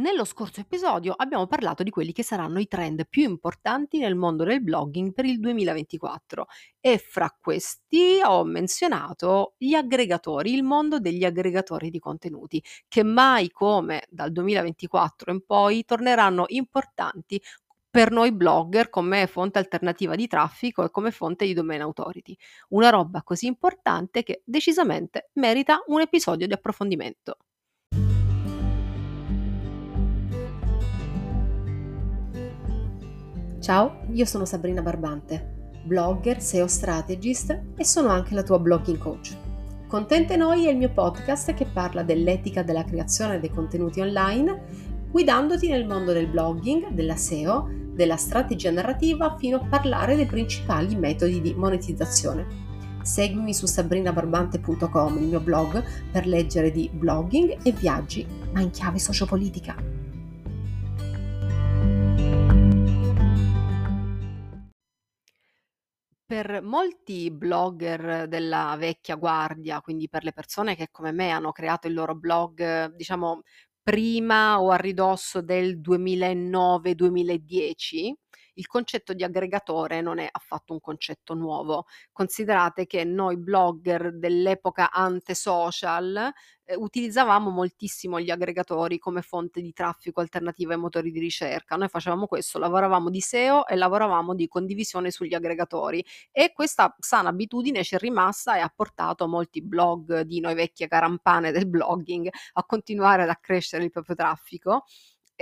Nello scorso episodio abbiamo parlato di quelli che saranno i trend più importanti nel mondo del blogging per il 2024 e fra questi ho menzionato gli aggregatori, il mondo degli aggregatori di contenuti, che mai come dal 2024 in poi torneranno importanti per noi blogger come fonte alternativa di traffico e come fonte di domain authority. Una roba così importante che decisamente merita un episodio di approfondimento. Ciao, io sono Sabrina Barbante, blogger, SEO strategist e sono anche la tua blogging coach. Contente Noi è il mio podcast che parla dell'etica della creazione dei contenuti online, guidandoti nel mondo del blogging, della SEO, della strategia narrativa fino a parlare dei principali metodi di monetizzazione. Seguimi su sabrinabarbante.com, il mio blog, per leggere di blogging e viaggi, ma in chiave sociopolitica. Per molti blogger della vecchia guardia, quindi per le persone che come me hanno creato il loro blog, diciamo prima o a ridosso del 2009-2010, il concetto di aggregatore non è affatto un concetto nuovo. Considerate che noi blogger dell'epoca ante-social eh, utilizzavamo moltissimo gli aggregatori come fonte di traffico alternativa ai motori di ricerca. Noi facevamo questo, lavoravamo di SEO e lavoravamo di condivisione sugli aggregatori e questa sana abitudine ci è rimasta e ha portato molti blog di noi vecchie carampane del blogging a continuare ad accrescere il proprio traffico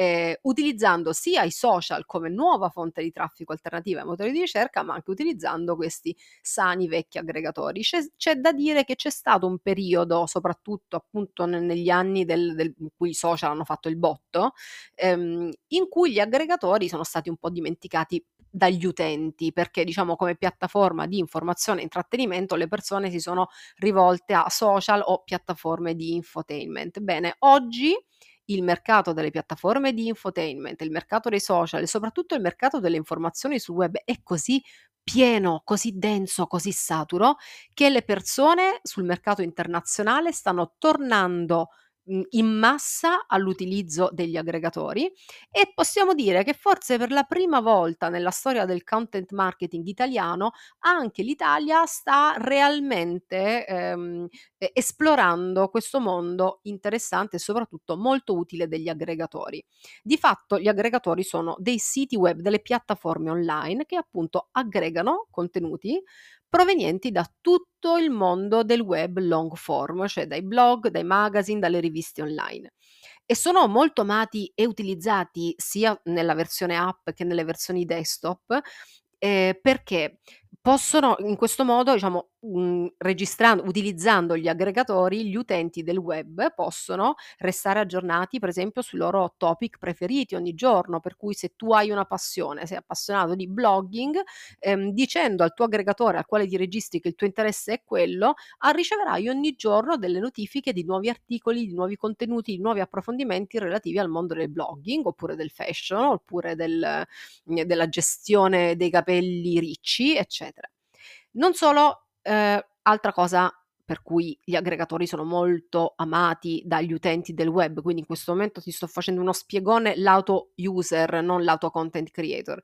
eh, utilizzando sia i social come nuova fonte di traffico alternativa ai motori di ricerca, ma anche utilizzando questi sani vecchi aggregatori. C'è, c'è da dire che c'è stato un periodo, soprattutto appunto negli anni del, del, in cui i social hanno fatto il botto, ehm, in cui gli aggregatori sono stati un po' dimenticati dagli utenti, perché diciamo come piattaforma di informazione e intrattenimento le persone si sono rivolte a social o piattaforme di infotainment. Bene, oggi il mercato delle piattaforme di infotainment, il mercato dei social e soprattutto il mercato delle informazioni sul web è così pieno, così denso, così saturo che le persone sul mercato internazionale stanno tornando in massa all'utilizzo degli aggregatori e possiamo dire che forse per la prima volta nella storia del content marketing italiano anche l'Italia sta realmente ehm, esplorando questo mondo interessante e soprattutto molto utile degli aggregatori. Di fatto gli aggregatori sono dei siti web, delle piattaforme online che appunto aggregano contenuti provenienti da tutto il mondo del web long form, cioè dai blog, dai magazine, dalle riviste online. E sono molto amati e utilizzati sia nella versione app che nelle versioni desktop eh, perché possono in questo modo, diciamo, mhmm, registrando utilizzando gli aggregatori, gli utenti del web possono restare aggiornati, per esempio, sui loro topic preferiti ogni giorno, per cui se tu hai una passione, sei appassionato di blogging, ehm, dicendo al tuo aggregatore al quale ti registri che il tuo interesse è quello, a riceverai ogni giorno delle notifiche di nuovi articoli, di nuovi contenuti, di nuovi approfondimenti relativi al mondo del blogging, oppure del fashion, oppure del mhmm, della gestione dei capelli ricci, eccetera. Non solo Ehm, altra cosa per cui gli aggregatori sono molto amati dagli utenti del web, quindi in questo momento ti sto facendo uno spiegone lato user, non lato content creator.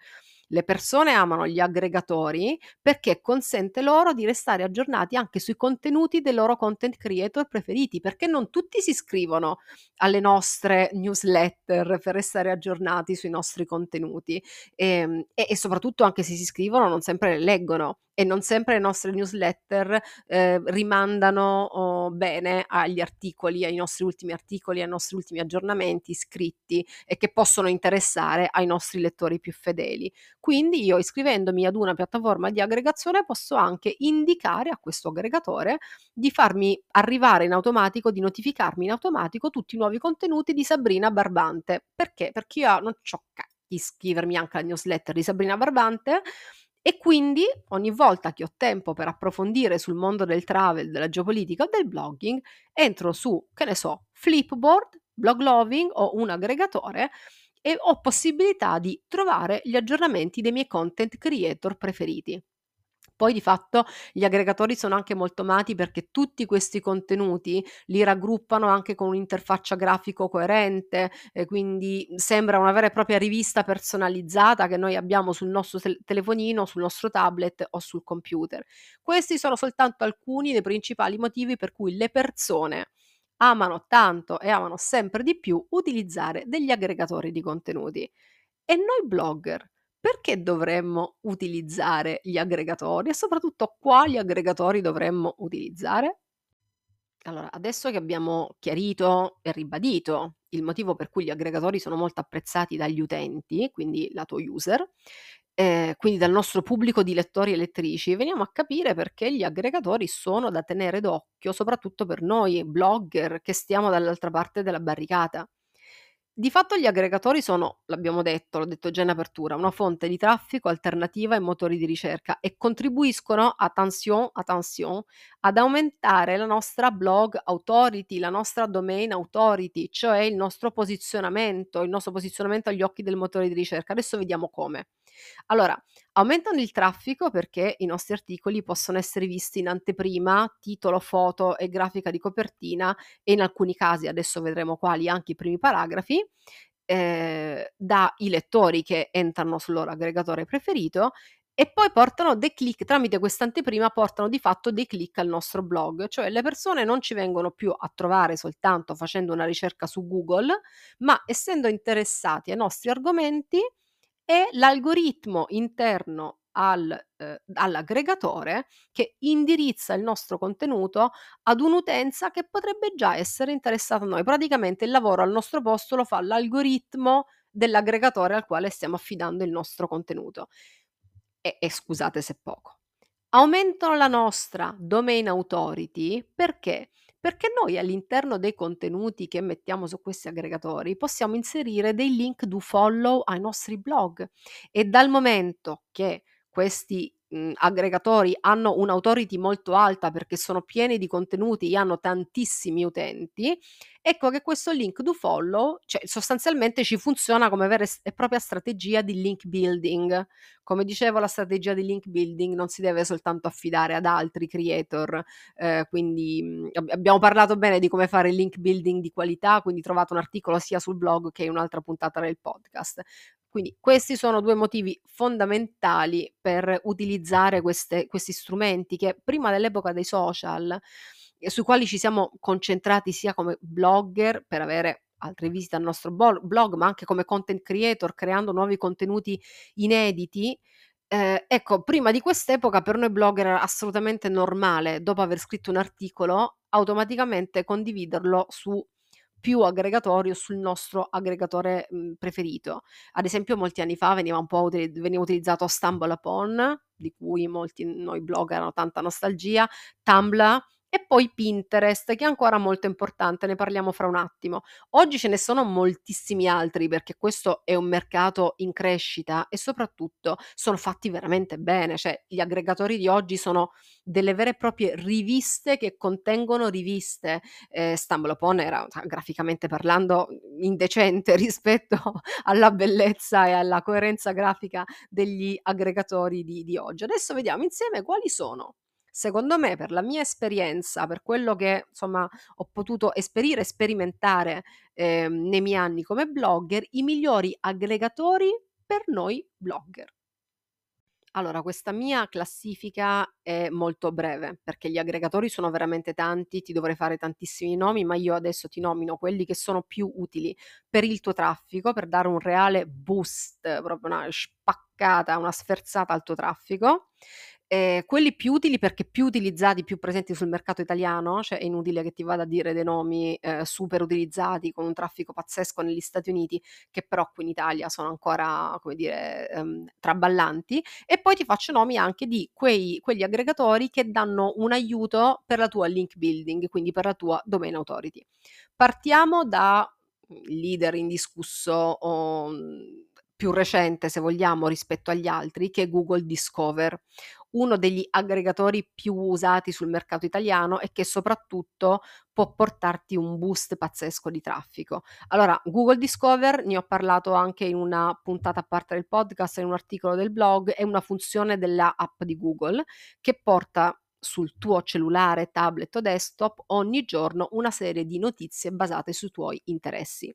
Le persone amano gli aggregatori perché consente loro di restare aggiornati anche sui contenuti dei loro content creator preferiti, perché non tutti si iscrivono alle nostre newsletter per restare aggiornati sui nostri contenuti ehm, e, e soprattutto anche se si iscrivono non sempre le leggono e non sempre le nostre newsletter eh, rimandano oh, bene agli articoli, ai nostri ultimi articoli, ai nostri ultimi aggiornamenti scritti e che possono interessare ai nostri lettori più fedeli. Quindi io iscrivendomi ad una piattaforma di aggregazione posso anche indicare a questo aggregatore di farmi arrivare in automatico, di notificarmi in automatico tutti i nuovi contenuti di Sabrina Barbante. Perché? Perché io non ho di iscrivermi anche alla newsletter di Sabrina Barbante e quindi ogni volta che ho tempo per approfondire sul mondo del travel, della geopolitica o del blogging, entro su, che ne so, Flipboard, Blogloving o un aggregatore e ho possibilità di trovare gli aggiornamenti dei miei content creator preferiti. Poi di fatto gli aggregatori sono anche molto amati perché tutti questi contenuti li raggruppano anche con un'interfaccia grafico coerente quindi sembra una vera e propria rivista personalizzata che noi abbiamo sul nostro tel telefonino, sul nostro tablet o sul computer. Questi sono soltanto alcuni dei principali motivi per cui le persone amano tanto e amano sempre di più utilizzare degli aggregatori di contenuti. E noi blogger perché dovremmo utilizzare gli aggregatori e soprattutto quali aggregatori dovremmo utilizzare? Allora, adesso che abbiamo chiarito e ribadito il motivo per cui gli aggregatori sono molto apprezzati dagli utenti, quindi lato user, ehm, quindi dal nostro pubblico di lettori e lettrici, veniamo a capire perché gli aggregatori sono da tenere d'occhio, soprattutto per noi blogger che stiamo dall'altra parte della barricata. Di fatto gli aggregatori sono, l'abbiamo detto, l'ho detto già in apertura, una fonte di traffico alternativa ai motori di ricerca e contribuiscono, attention, attention, ad aumentare la nostra blog authority, la nostra domain authority, cioè il nostro posizionamento, il nostro posizionamento agli occhi del motore di ricerca. Adesso vediamo come. Allora, aumentano il traffico perché i nostri articoli possono essere visti in anteprima, titolo, foto e grafica di copertina e in alcuni casi, adesso vedremo quali, anche i primi paragrafi, ehm, dai lettori che entrano sul loro aggregatore preferito e poi portano dei click tramite questa anteprima portano di fatto dei click al nostro blog, cioè le persone non ci vengono più a trovare soltanto facendo una ricerca su Google, ma essendo interessati ai nostri argomenti e l'algoritmo interno al ehm, all'aggregatore che indirizza il nostro contenuto ad un'utenza che potrebbe già essere interessata a noi. Praticamente il lavoro al nostro posto lo fa l'algoritmo dell'aggregatore al quale stiamo affidando il nostro contenuto. E e scusate se poco. Aumentano la nostra domain authority perché? Perché noi all'interno dei contenuti che mettiamo su questi aggregatori possiamo inserire dei link do follow ai nostri blog e dal momento che questi, mhmm, aggregatori hanno un'authority molto alta perché sono pieni di contenuti e hanno tantissimi utenti, ecco che questo link do follow, cioè sostanzialmente ci funziona come vera e propria strategia di link building. Come dicevo la strategia di link building non si deve soltanto affidare ad altri creator, ehm, quindi, mhmm, ab abbiamo parlato bene di come fare link building di qualità, quindi trovate un articolo sia sul blog che in un'altra puntata del podcast. Quindi questi sono 2 motivi fondamentali per utilizzare queste questi strumenti che prima dell'epoca dei social, e sui quali ci siamo concentrati sia come blogger per avere altre visite al nostro blog, ma anche come content creator creando nuovi contenuti inediti, ehm, ecco prima di quest'epoca per noi blogger era assolutamente normale, dopo aver scritto un articolo, automaticamente condividerlo su più aggregatori o sul nostro aggregatore, mhmm, preferito. Ad esempio molti anni fa veniva un po' utili veniva utilizzato StumbleUpon, di cui molti noi blogger hanno tanta nostalgia, Tumblr e poi Pinterest, che è ancora molto importante, ne parliamo fra un attimo. Oggi ce ne sono moltissimi altri perché questo è un mercato in crescita e soprattutto sono fatti veramente bene, cioè gli aggregatori di oggi sono delle vere e proprie riviste che contengono riviste. Ehm, StumbleUpon era graficamente parlando indecente rispetto alla bellezza e alla coerenza grafica degli aggregatori di di oggi. Adesso vediamo insieme quali sono Secondo me, per la mia esperienza, per quello che insomma ho potuto esperire e sperimentare, ehm, nei miei anni come blogger, i migliori aggregatori per noi blogger. Allora, questa mia classifica è molto breve, perché gli aggregatori sono veramente tanti, ti dovrei fare tantissimi nomi, ma io adesso ti nomino quelli che sono più utili per il tuo traffico, per dare un reale boost, proprio una spaccata, una sferzata al tuo traffico. Ehm, quelli più utili perché più utilizzati, più presenti sul mercato italiano, cioè è inutile che ti vada a dire dei nomi, ehm, super utilizzati con un traffico pazzesco negli Stati Uniti, che però qui in Italia sono ancora, come dire, ehm, traballanti. E poi ti faccio nomi anche di quei quegli aggregatori che danno un aiuto per la tua link building, quindi per la tua domain authority. Partiamo da mhmm, leader indiscusso o, mhmm, più recente se vogliamo rispetto agli altri, che è Google Discover. Uno degli aggregatori più usati sul mercato italiano e che soprattutto può portarti un boost pazzesco di traffico. Allora, Google Discover, ne ho parlato anche in una puntata a parte del podcast, in un articolo del blog, è una funzione della app di Google che porta sul tuo cellulare, tablet o desktop ogni giorno una serie di notizie basate sui tuoi interessi.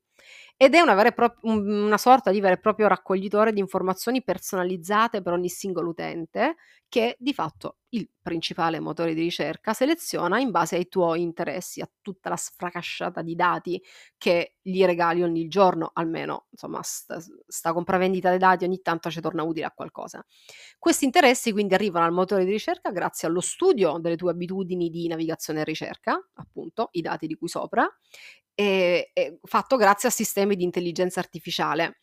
Ed è una, prop- una sorta di vero e proprio raccoglitore di informazioni personalizzate per ogni singolo utente che di fatto il principale motore di ricerca seleziona in base ai tuoi interessi, a tutta la sfracasciata di dati che gli regali ogni giorno, almeno insomma sta, sta compravendita dei dati ogni tanto ci torna utile a qualcosa. Questi interessi quindi arrivano al motore di ricerca grazie allo studio delle tue abitudini di navigazione e ricerca, appunto i dati di cui sopra, e, e fatto grazie a sistemi di intelligenza artificiale.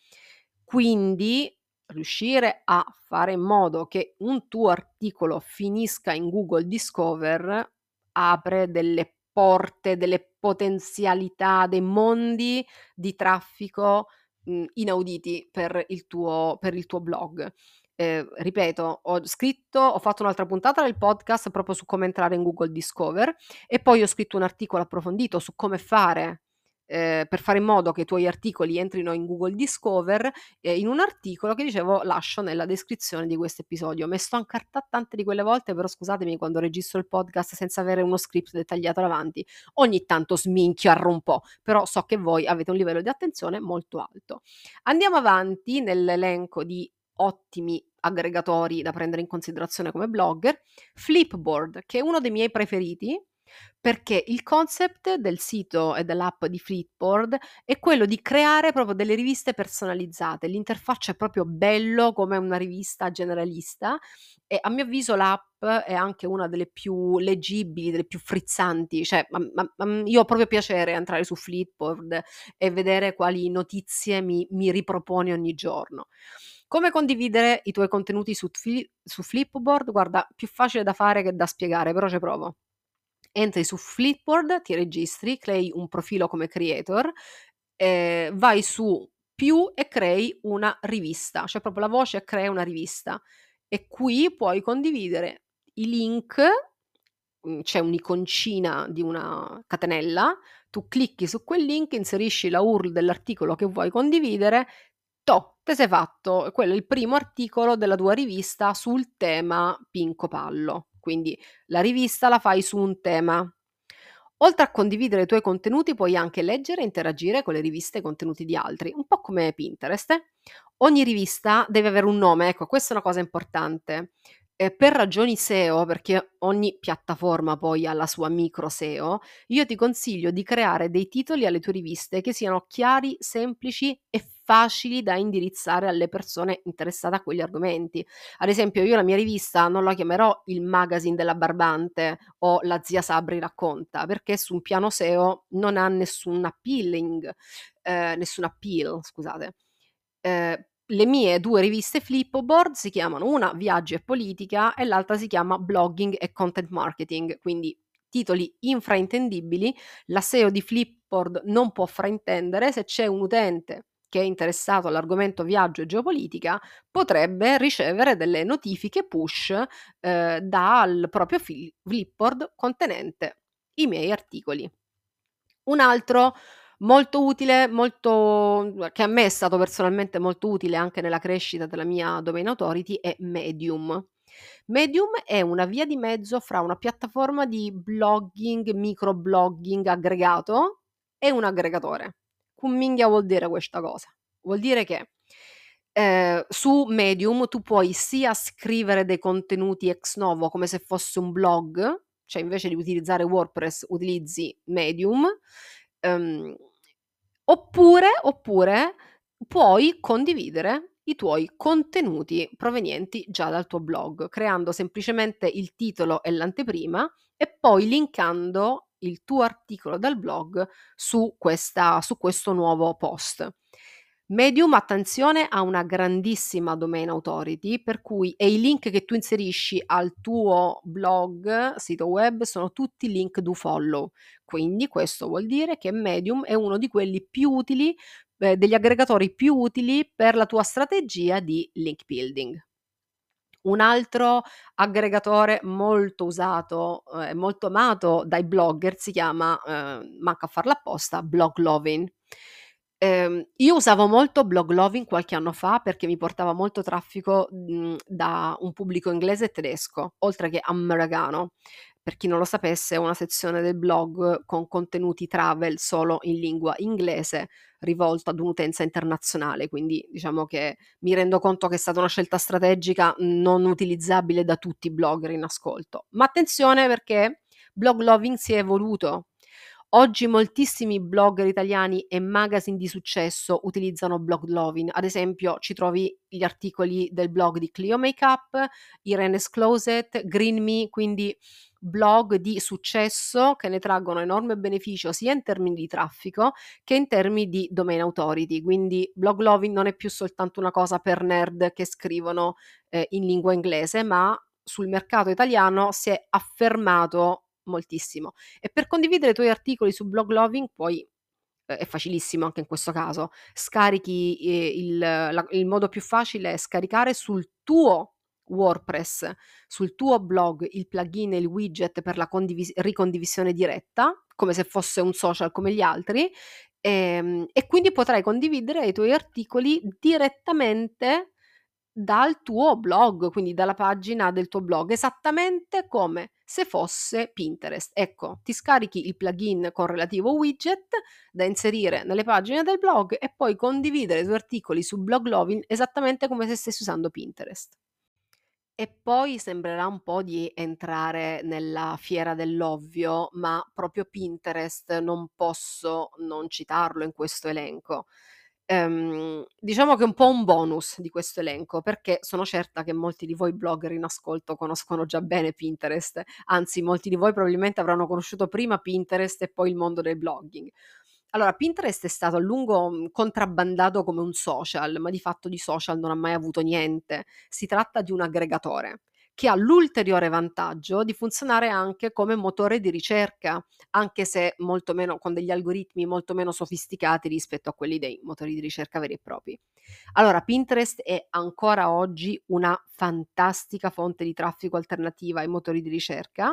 Quindi riuscire a fare in modo che un tuo articolo finisca in Google Discover apre delle porte, delle potenzialità, dei mondi di traffico mh, inauditi per il tuo, per il tuo blog. Eh, ripeto, ho scritto, ho fatto un'altra puntata del podcast proprio su come entrare in Google Discover e poi ho scritto un articolo approfondito su come fare eh, per fare in modo che i tuoi articoli entrino in Google Discover, eh, in un articolo che dicevo lascio nella descrizione di questo episodio. Mi sto incartata tante di quelle volte, però scusatemi quando registro il podcast senza avere uno script dettagliato davanti. Ogni tanto sminchiarro un po', però so che voi avete un livello di attenzione molto alto. Andiamo avanti nell'elenco di ottimi aggregatori da prendere in considerazione come blogger, Flipboard, che è uno dei miei preferiti, perché il concept del sito e dell'app di Flipboard è quello di creare proprio delle riviste personalizzate. L'interfaccia è proprio bello come una rivista generalista e a mio avviso l'app è anche una delle più leggibili, delle più frizzanti, cioè ma, ma, ma io ho proprio piacere entrare su Flipboard e vedere quali notizie mi, mi ripropone ogni giorno. Come condividere i tuoi contenuti su, su Flipboard? Guarda, più facile da fare che da spiegare, però ci provo entri su Flipboard, ti registri, crei un profilo come creator, eh, vai su più e crei una rivista, cioè proprio la voce crea una rivista e qui puoi condividere i link, mm, c'è un'iconcina di una catenella, tu clicchi su quel link, inserisci la URL dell'articolo che vuoi condividere, to, te sei fatto, quello è il primo articolo della tua rivista sul tema Pinco Pallo. Quindi la rivista la fai su un tema. Oltre a condividere i tuoi contenuti, puoi anche leggere e interagire con le riviste e contenuti di altri, un po' come Pinterest. Eh. Ogni rivista deve avere un nome, ecco, questa è una cosa importante. Eh, per ragioni SEO, perché ogni piattaforma poi ha la sua micro SEO, io ti consiglio di creare dei titoli alle tue riviste che siano chiari, semplici e facili da indirizzare alle persone interessate a quegli argomenti. Ad esempio, io la mia rivista non la chiamerò il magazine della Barbante o la zia Sabri racconta, perché su un piano SEO non ha nessun appealing, eh, nessun appeal, scusate. Eh, le mie due riviste Flipboard si chiamano una Viaggi e Politica e l'altra si chiama Blogging e Content Marketing, quindi titoli infraintendibili. La SEO di Flipboard non può fraintendere se c'è un utente che è interessato all'argomento viaggio e geopolitica potrebbe ricevere delle notifiche push eh, dal proprio Flipboard contenente i miei articoli. Un altro molto utile, molto, che a me è stato personalmente molto utile anche nella crescita della mia domain authority è Medium. Medium è una via di mezzo fra una piattaforma di blogging, microblogging aggregato e un aggregatore. Cumminghia vuol dire questa cosa? Vuol dire che eh, su Medium tu puoi sia scrivere dei contenuti ex novo come se fosse un blog, cioè invece di utilizzare WordPress utilizzi Medium, ehm, oppure, oppure puoi condividere i tuoi contenuti provenienti già dal tuo blog, creando semplicemente il titolo e l'anteprima e poi linkando il tuo articolo dal blog su, questa, su questo nuovo post. Medium, attenzione, ha una grandissima domain authority, per cui e i link che tu inserisci al tuo blog, sito web, sono tutti link do follow. Quindi questo vuol dire che Medium è uno di quelli più utili, eh, degli aggregatori più utili per la tua strategia di link building. Un altro aggregatore molto usato e eh, molto amato dai blogger si chiama, eh, manca a farlo apposta, Bloglovin. Eh, io usavo molto Bloglovin qualche anno fa perché mi portava molto traffico mh, mhmm, da un pubblico inglese e tedesco, oltre che americano. Per chi non lo sapesse, una sezione del blog con contenuti travel solo in lingua inglese, rivolto ad un'utenza internazionale, quindi diciamo che mi rendo conto che è stata una scelta strategica non utilizzabile da tutti i blogger in ascolto. Ma attenzione perché blog loving si è evoluto. Oggi moltissimi blogger italiani e magazine di successo utilizzano blog loving. Ad esempio, ci trovi gli articoli del blog di Clio Makeup, Irene's Closet, Green Me, quindi blog di successo che ne traggono enorme beneficio sia in termini di traffico che in termini di domain authority. Quindi blog loving non è più soltanto una cosa per nerd che scrivono eh, in lingua inglese, ma sul mercato italiano si è affermato moltissimo. E per condividere i tuoi articoli su blog loving puoi è facilissimo anche in questo caso. Scarichi eh, il, il modo più facile è scaricare sul tuo WordPress sul tuo blog il plugin e il widget per la condivis- ricondivisione diretta, come se fosse un social come gli altri, e, ehm, e quindi potrai condividere i tuoi articoli direttamente dal tuo blog, quindi dalla pagina del tuo blog, esattamente come se fosse Pinterest. Ecco, ti scarichi il plugin con relativo widget da inserire nelle pagine del blog e poi condividere i tuoi articoli su Blog Lovin esattamente come se stessi usando Pinterest. E poi sembrerà un po' di entrare nella fiera dell'ovvio, ma proprio Pinterest non posso non citarlo in questo elenco. Ehm, diciamo che è un po' un bonus di questo elenco, perché sono certa che molti di voi blogger in ascolto conoscono già bene Pinterest, anzi molti di voi probabilmente avranno conosciuto prima Pinterest e poi il mondo del blogging. Allora, Pinterest è stato a lungo, mhmm, contrabbandato come un social, ma di fatto di social non ha mai avuto niente. Si tratta di un aggregatore che ha l'ulteriore vantaggio di funzionare anche come motore di ricerca, anche se molto meno con degli algoritmi molto meno sofisticati rispetto a quelli dei motori di ricerca veri e propri. Allora, Pinterest è ancora oggi una fantastica fonte di traffico alternativa ai motori di ricerca,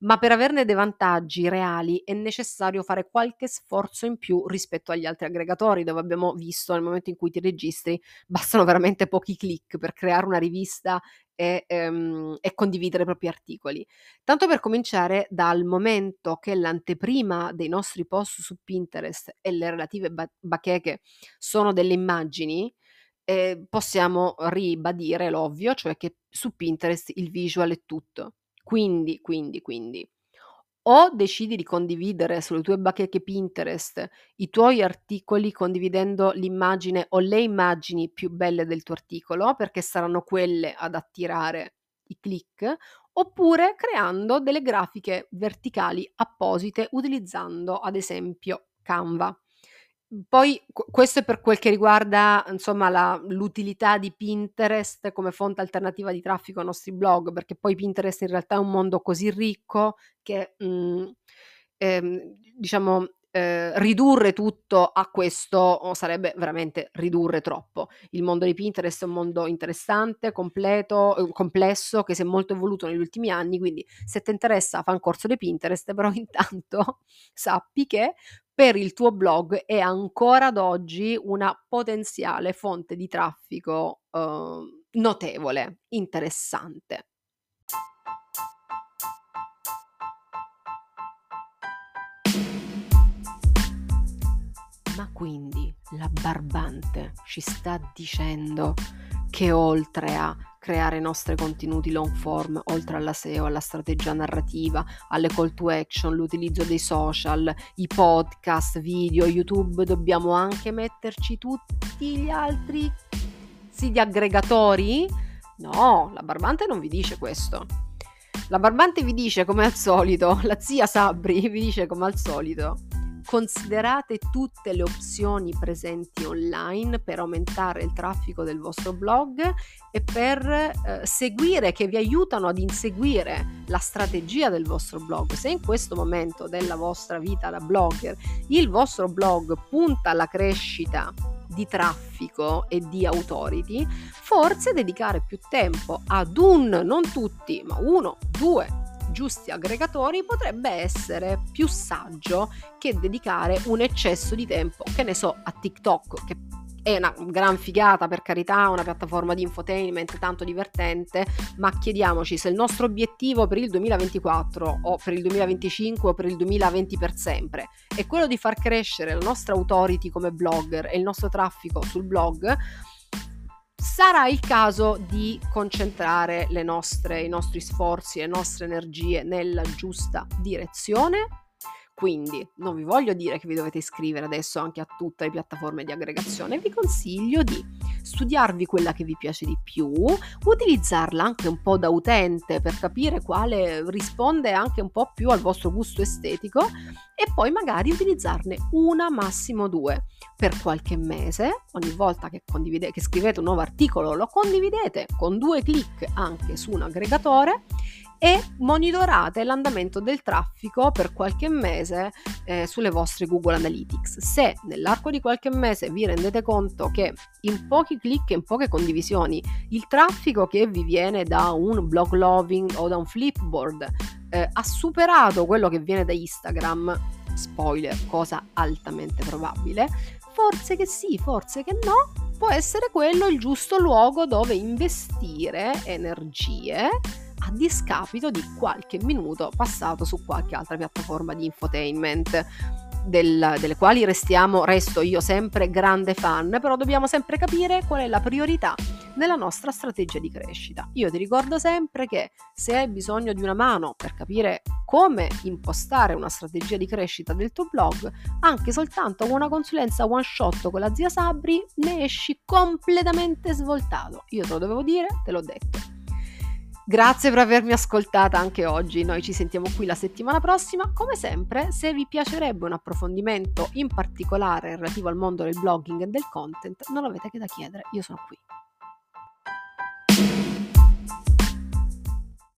ma per averne dei vantaggi reali è necessario fare qualche sforzo in più rispetto agli altri aggregatori, dove abbiamo visto nel momento in cui ti registri bastano veramente pochi click per creare una rivista e, ehm, e condividere i propri articoli. Tanto per cominciare, dal momento che l'anteprima dei nostri post su Pinterest e le relative ba- bacheche sono delle immagini, eh, possiamo ribadire l'ovvio, cioè che su Pinterest il visual è tutto. Quindi, quindi, quindi, o decidi di condividere sulle tue bacheche Pinterest i tuoi articoli condividendo l'immagine o le immagini più belle del tuo articolo, perché saranno quelle ad attirare i click, oppure creando delle grafiche verticali apposite utilizzando ad esempio Canva. Poi questo è per quel che riguarda, insomma, la l'utilità di Pinterest come fonte alternativa di traffico ai nostri blog, perché poi Pinterest in realtà è un mondo così ricco che, mhmm, ehm, diciamo, ehm, ridurre tutto a questo oh, sarebbe veramente ridurre troppo. Il mondo di Pinterest è un mondo interessante, completo uhm, complesso, che si è molto evoluto negli ultimi anni, quindi se t'interessa fa un corso di Pinterest, però intanto sappi che per il tuo blog è ancora ad oggi una potenziale fonte di traffico, uhm, notevole, interessante. Ma quindi la barbante ci sta dicendo che oltre a creare nostri contenuti long form, oltre alla SEO, alla strategia narrativa, alle call to action, l'utilizzo dei social, i podcast, video, YouTube, dobbiamo anche metterci tutti gli altri siti aggregatori? No, la Barbante non vi dice questo. La Barbante vi dice come al solito, la zia Sabri vi dice come al solito, Considerate tutte le opzioni presenti online per aumentare il traffico del vostro blog e per eh, seguire, che vi aiutano ad inseguire la strategia del vostro blog. Se in questo momento della vostra vita da blogger il vostro blog punta alla crescita di traffico e di authority, forse dedicare più tempo ad un, non tutti, ma uno, due giusti aggregatori potrebbe essere più saggio che dedicare un eccesso di tempo, che ne so, a TikTok, che è una gran figata per carità, una piattaforma di infotainment tanto divertente, ma chiediamoci se il nostro obiettivo per il 2024 o per il 2025 o per il 2020 per sempre è quello di far crescere la nostra authority come blogger e il nostro traffico sul blog, sarà il caso di concentrare nostre, i nostri sforzi, le nostre energie nella giusta direzione quindi non vi voglio dire che vi dovete iscrivere adesso anche a tutte le piattaforme di aggregazione, vi consiglio di studiarvi quella che vi piace di più, utilizzarla anche un po' da utente per capire quale risponde anche un po' più al vostro gusto estetico e poi magari utilizzarne una, massimo due per qualche mese. Ogni volta che, che scrivete un nuovo articolo lo condividete con due clic anche su un aggregatore e monitorate l'andamento del traffico per qualche mese eh, sulle vostre Google Analytics. Se nell'arco di qualche mese vi rendete conto che in pochi click e in poche condivisioni il traffico che vi viene da un blog loving o da un flipboard eh, ha superato quello che viene da Instagram, spoiler, cosa altamente probabile, forse che sì, forse che no, può essere quello il giusto luogo dove investire energie a discapito di qualche minuto passato su qualche altra piattaforma di infotainment. Del, delle quali restiamo, resto io sempre grande fan, però dobbiamo sempre capire qual è la priorità nella nostra strategia di crescita. Io ti ricordo sempre che se hai bisogno di una mano per capire come impostare una strategia di crescita del tuo blog, anche soltanto con una consulenza one shot con la zia Sabri, ne esci completamente svoltato. Io te lo dovevo dire, te l'ho detto. Grazie per avermi ascoltata anche oggi, noi ci sentiamo qui la settimana prossima. Come sempre, se vi piacerebbe un approfondimento in particolare relativo al mondo del blogging e del content, non avete che da chiedere, io sono qui.